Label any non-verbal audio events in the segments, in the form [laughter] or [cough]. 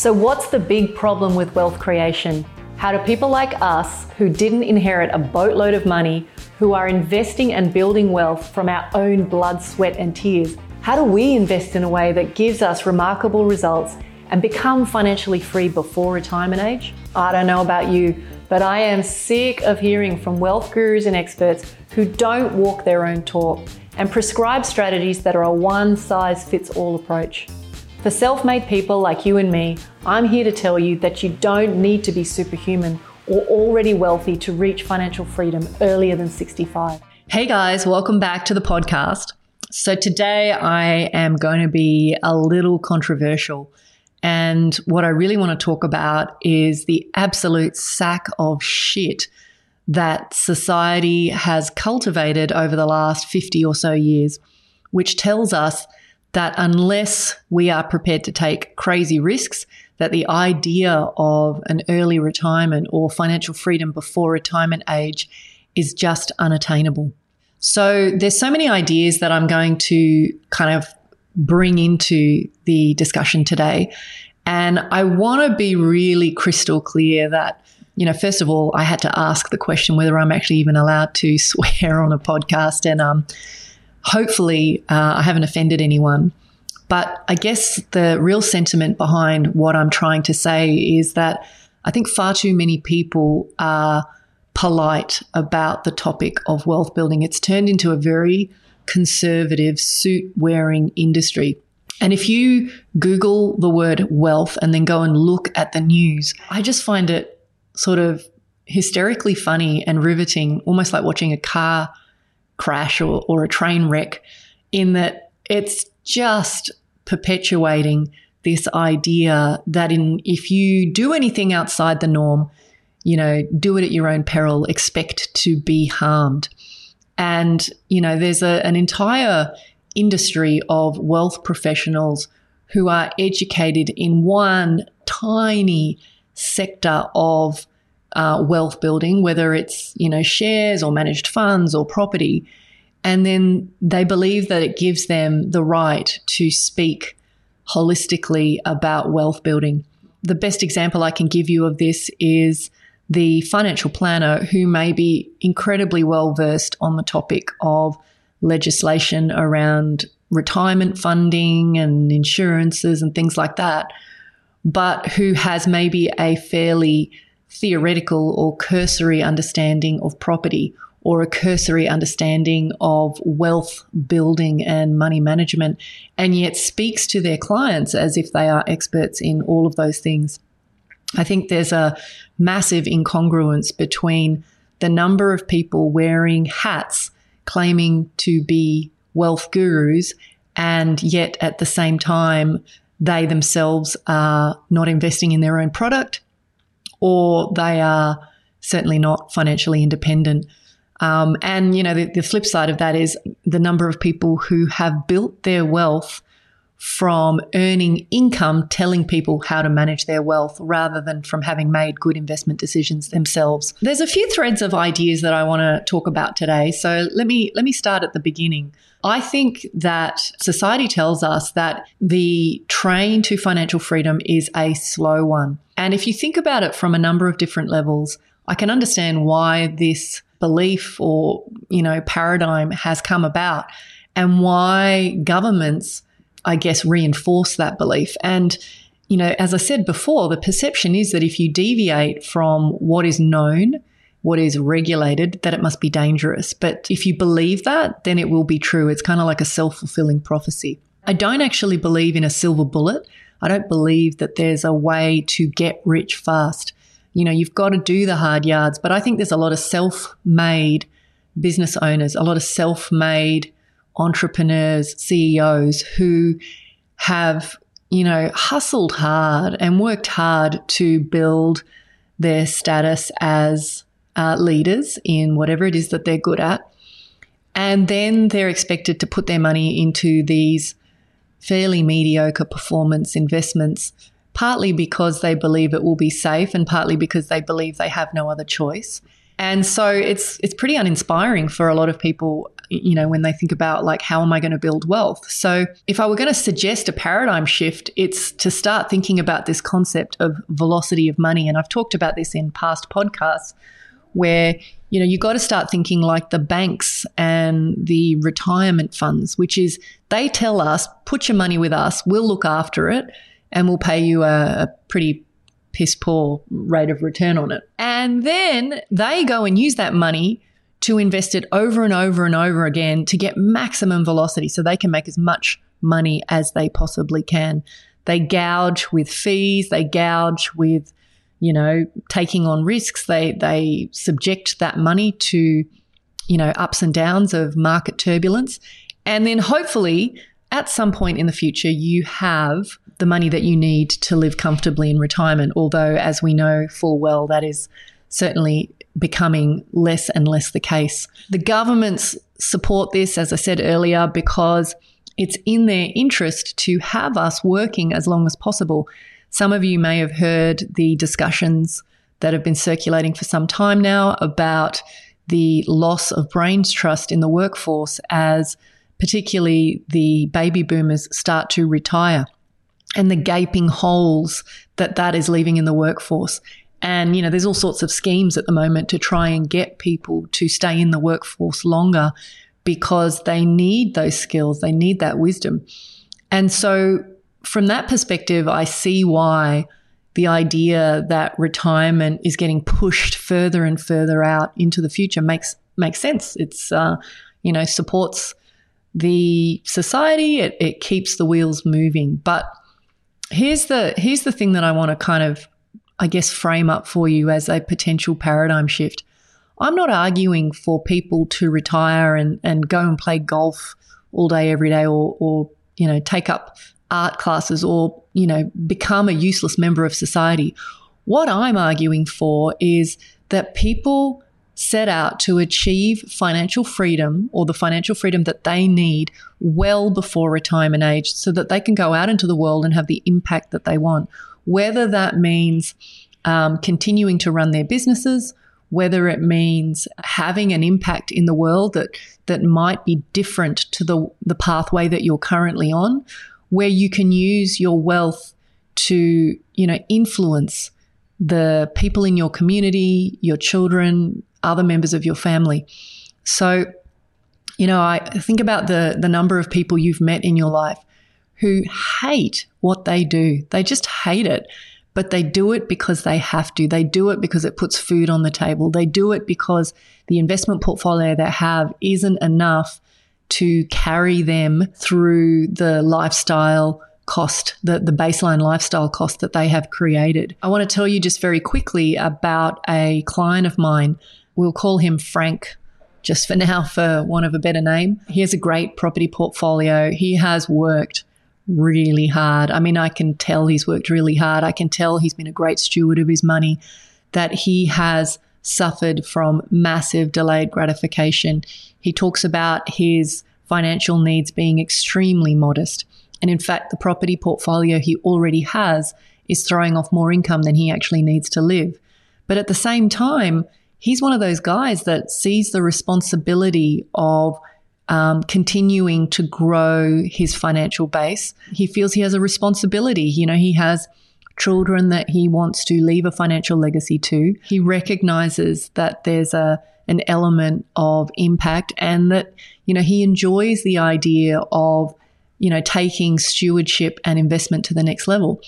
So, what's the big problem with wealth creation? How do people like us, who didn't inherit a boatload of money, who are investing and building wealth from our own blood, sweat, and tears, how do we invest in a way that gives us remarkable results and become financially free before retirement age? I don't know about you, but I am sick of hearing from wealth gurus and experts who don't walk their own talk and prescribe strategies that are a one size fits all approach. For self made people like you and me, I'm here to tell you that you don't need to be superhuman or already wealthy to reach financial freedom earlier than 65. Hey guys, welcome back to the podcast. So today I am going to be a little controversial. And what I really want to talk about is the absolute sack of shit that society has cultivated over the last 50 or so years, which tells us that unless we are prepared to take crazy risks, that the idea of an early retirement or financial freedom before retirement age is just unattainable. So there's so many ideas that I'm going to kind of bring into the discussion today. And I want to be really crystal clear that, you know, first of all, I had to ask the question whether I'm actually even allowed to [laughs] swear on a podcast. And um, hopefully uh, I haven't offended anyone. But I guess the real sentiment behind what I'm trying to say is that I think far too many people are polite about the topic of wealth building. It's turned into a very conservative, suit wearing industry. And if you Google the word wealth and then go and look at the news, I just find it sort of hysterically funny and riveting, almost like watching a car crash or, or a train wreck, in that it's just perpetuating this idea that in if you do anything outside the norm, you know, do it at your own peril, expect to be harmed. And, you know, there's a, an entire industry of wealth professionals who are educated in one tiny sector of uh, wealth building, whether it's, you know, shares or managed funds or property. And then they believe that it gives them the right to speak holistically about wealth building. The best example I can give you of this is the financial planner who may be incredibly well versed on the topic of legislation around retirement funding and insurances and things like that, but who has maybe a fairly theoretical or cursory understanding of property or a cursory understanding of wealth building and money management, and yet speaks to their clients as if they are experts in all of those things. I think there's a massive incongruence between the number of people wearing hats claiming to be wealth gurus, and yet at the same time, they themselves are not investing in their own product or they are certainly not financially independent. Um, and, you know, the, the flip side of that is the number of people who have built their wealth from earning income telling people how to manage their wealth rather than from having made good investment decisions themselves. There's a few threads of ideas that I want to talk about today. So let me let me start at the beginning. I think that society tells us that the train to financial freedom is a slow one. And if you think about it from a number of different levels, I can understand why this belief or, you know, paradigm has come about and why governments I guess, reinforce that belief. And, you know, as I said before, the perception is that if you deviate from what is known, what is regulated, that it must be dangerous. But if you believe that, then it will be true. It's kind of like a self fulfilling prophecy. I don't actually believe in a silver bullet. I don't believe that there's a way to get rich fast. You know, you've got to do the hard yards, but I think there's a lot of self made business owners, a lot of self made entrepreneurs, CEOs who have, you know, hustled hard and worked hard to build their status as uh, leaders in whatever it is that they're good at. And then they're expected to put their money into these fairly mediocre performance investments, partly because they believe it will be safe and partly because they believe they have no other choice. And so it's it's pretty uninspiring for a lot of people, you know, when they think about like how am I going to build wealth? So if I were going to suggest a paradigm shift, it's to start thinking about this concept of velocity of money. And I've talked about this in past podcasts where you know, you got to start thinking like the banks and the retirement funds, which is they tell us, put your money with us, we'll look after it, and we'll pay you a, a pretty piss poor rate of return on it. And then they go and use that money to invest it over and over and over again to get maximum velocity so they can make as much money as they possibly can. They gouge with fees, they gouge with you know, taking on risks. They they subject that money to, you know, ups and downs of market turbulence. And then hopefully at some point in the future you have the money that you need to live comfortably in retirement. Although as we know full well that is certainly becoming less and less the case. The governments support this, as I said earlier, because it's in their interest to have us working as long as possible. Some of you may have heard the discussions that have been circulating for some time now about the loss of brains trust in the workforce as particularly the baby boomers start to retire and the gaping holes that that is leaving in the workforce. And, you know, there's all sorts of schemes at the moment to try and get people to stay in the workforce longer because they need those skills, they need that wisdom. And so from that perspective, I see why the idea that retirement is getting pushed further and further out into the future makes makes sense. It's uh, you know supports the society. It, it keeps the wheels moving. But here's the here's the thing that I want to kind of I guess frame up for you as a potential paradigm shift. I'm not arguing for people to retire and, and go and play golf all day every day or, or you know take up art classes or, you know, become a useless member of society. What I'm arguing for is that people set out to achieve financial freedom or the financial freedom that they need well before retirement age so that they can go out into the world and have the impact that they want. Whether that means um, continuing to run their businesses, whether it means having an impact in the world that that might be different to the the pathway that you're currently on, where you can use your wealth to, you know, influence the people in your community, your children, other members of your family. So, you know, I think about the the number of people you've met in your life who hate what they do. They just hate it. But they do it because they have to. They do it because it puts food on the table. They do it because the investment portfolio they have isn't enough to carry them through the lifestyle cost, the, the baseline lifestyle cost that they have created. I want to tell you just very quickly about a client of mine. We'll call him Frank just for now, for want of a better name. He has a great property portfolio. He has worked really hard. I mean, I can tell he's worked really hard. I can tell he's been a great steward of his money, that he has suffered from massive delayed gratification. He talks about his financial needs being extremely modest. And in fact, the property portfolio he already has is throwing off more income than he actually needs to live. But at the same time, he's one of those guys that sees the responsibility of um, continuing to grow his financial base. He feels he has a responsibility. You know, he has children that he wants to leave a financial legacy to. He recognizes that there's a an element of impact and that you know he enjoys the idea of you know taking stewardship and investment to the next level.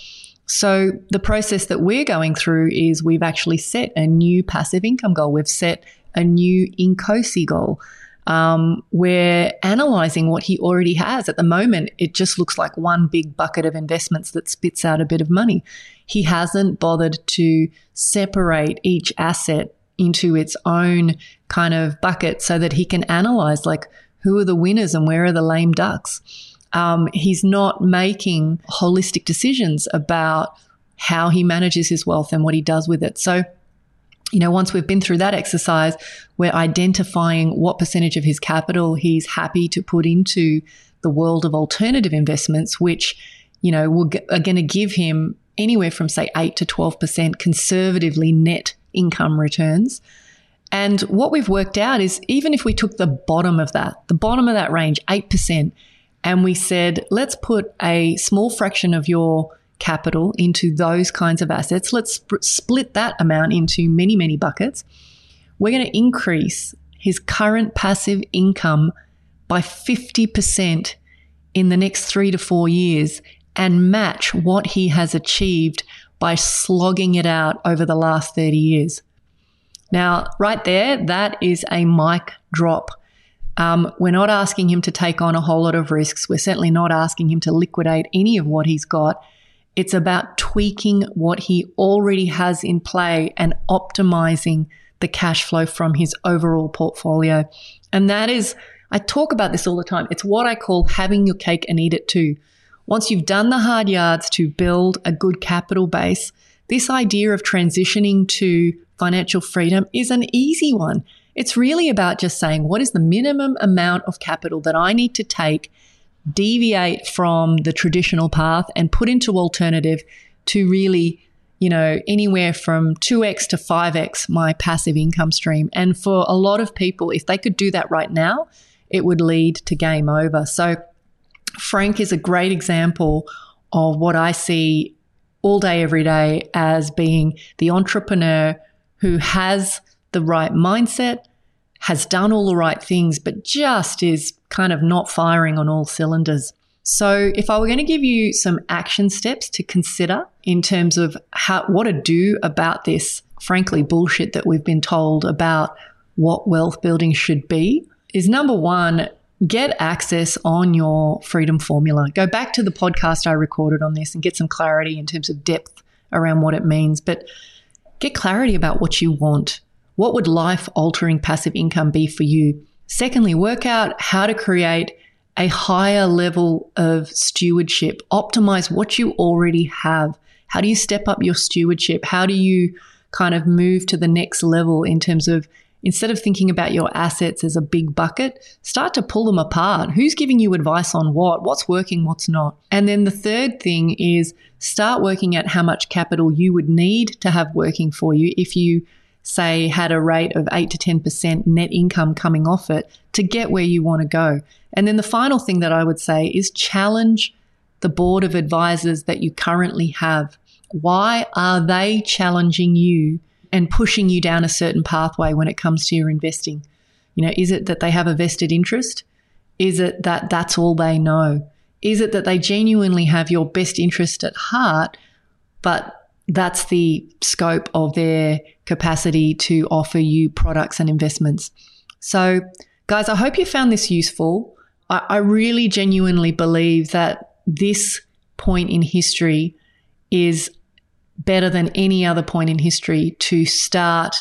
So the process that we're going through is we've actually set a new passive income goal. We've set a new Inkosi goal um, we're analyzing what he already has. At the moment, it just looks like one big bucket of investments that spits out a bit of money. He hasn't bothered to separate each asset into its own kind of bucket so that he can analyze like who are the winners and where are the lame ducks. Um, he's not making holistic decisions about how he manages his wealth and what he does with it. So you know, once we've been through that exercise, we're identifying what percentage of his capital he's happy to put into the world of alternative investments, which, you know, are going to give him anywhere from, say, 8 to 12% conservatively net income returns. And what we've worked out is even if we took the bottom of that, the bottom of that range, 8%, and we said, let's put a small fraction of your capital into those kinds of assets, let's sp- split that amount into many, many buckets. We're going to increase his current passive income by 50% in the next three to four years and match what he has achieved by slogging it out over the last 30 years. Now, right there, that is a mic drop. Um, we're not asking him to take on a whole lot of risks. We're certainly not asking him to liquidate any of what he's got. It's about tweaking what he already has in play and optimizing the cash flow from his overall portfolio. And that is, I talk about this all the time. It's what I call having your cake and eat it too. Once you've done the hard yards to build a good capital base, this idea of transitioning to financial freedom is an easy one. It's really about just saying, what is the minimum amount of capital that I need to take, deviate from the traditional path, and put into alternative to really, you know, anywhere from 2x to 5x my passive income stream. And for a lot of people, if they could do that right now, it would lead to game over. So, Frank is a great example of what I see all day, every day as being the entrepreneur who has the right mindset, has done all the right things, but just is kind of not firing on all cylinders. So, if I were going to give you some action steps to consider in terms of how, what to do about this, frankly, bullshit that we've been told about what wealth building should be, is number one, get access on your freedom formula. Go back to the podcast I recorded on this and get some clarity in terms of depth around what it means. But get clarity about what you want. What would life altering passive income be for you? Secondly, work out how to create a higher level of stewardship. Optimize what you already have. How do you step up your stewardship? How do you kind of move to the next level in terms of instead of thinking about your assets as a big bucket, start to pull them apart. Who's giving you advice on what? What's working? What's not? And then the third thing is start working out how much capital you would need to have working for you if you say had a rate of 8 to 10% net income coming off it to get where you want to go. And then the final thing that I would say is challenge the board of advisors that you currently have. Why are they challenging you and pushing you down a certain pathway when it comes to your investing? You know, is it that they have a vested interest? Is it that that's all they know? Is it that they genuinely have your best interest at heart, but that's the scope of their capacity to offer you products and investments? So, guys, I hope you found this useful. I, I really genuinely believe that this point in history is better than any other point in history to start,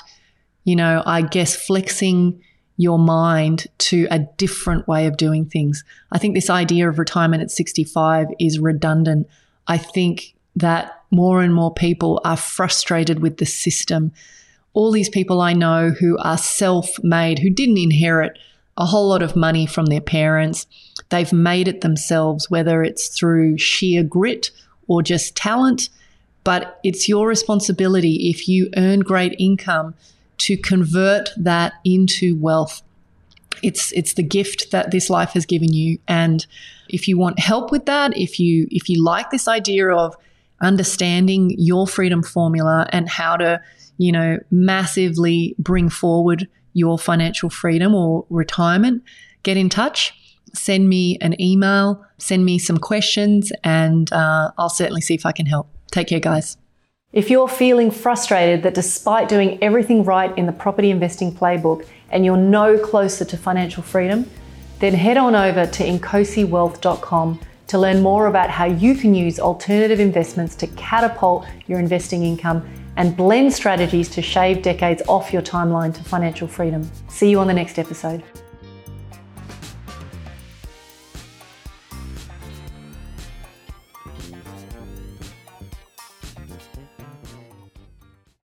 you know, I guess flexing your mind to a different way of doing things. I think this idea of retirement at 65 is redundant. I think that more and more people are frustrated with the system. All these people I know who are self made, who didn't inherit a whole lot of money from their parents, they've made it themselves, whether it's through sheer grit or just talent but it's your responsibility if you earn great income to convert that into wealth. It's it's the gift that this life has given you and if you want help with that, if you if you like this idea of understanding your freedom formula and how to, you know, massively bring forward your financial freedom or retirement, get in touch. Send me an email, send me some questions, and uh, I'll certainly see if I can help. Take care, guys. If you're feeling frustrated that despite doing everything right in the property investing playbook and you're no closer to financial freedom, then head on over to inkosiwealth.com to learn more about how you can use alternative investments to catapult your investing income and blend strategies to shave decades off your timeline to financial freedom. See you on the next episode.